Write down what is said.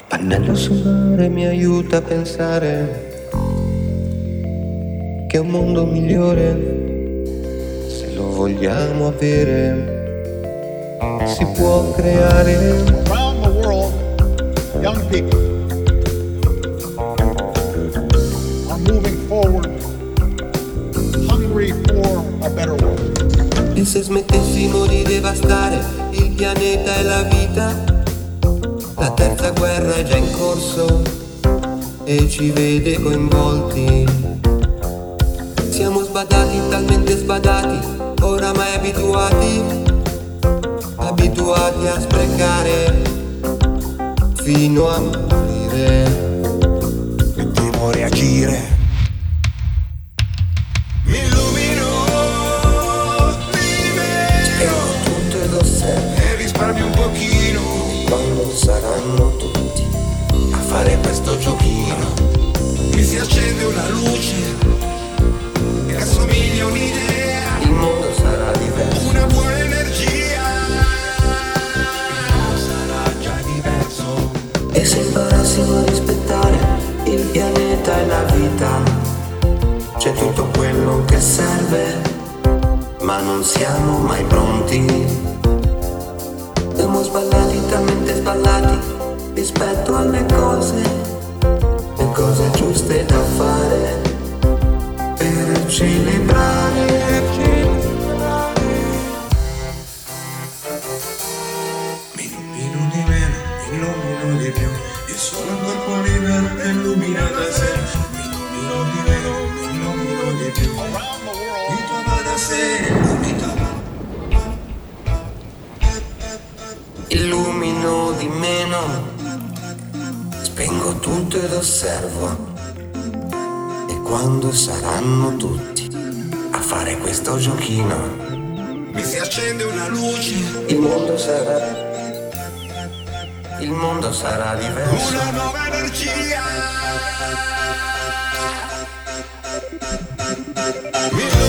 Il pannello solare mi aiuta a pensare che un mondo migliore, se lo vogliamo avere, si può creare. Around the world, young people are moving forward, hungry for a better world. E se smettessimo di devastare il pianeta e la vita, terza guerra è già in corso e ci vede coinvolti. Siamo sbadati, talmente sbadati, oramai abituati, abituati a sprecare fino a morire. Pianeta e la vita, c'è tutto quello che serve, ma non siamo mai pronti. Siamo sballati, talmente sballati rispetto alle cose, le cose giuste da fare Illumino di meno, spengo tutto ed osservo. E quando saranno tutti a fare questo giochino, Mi si accende una luce, il mondo sarà. Il mondo sarà diverso. una nuova energia. Mi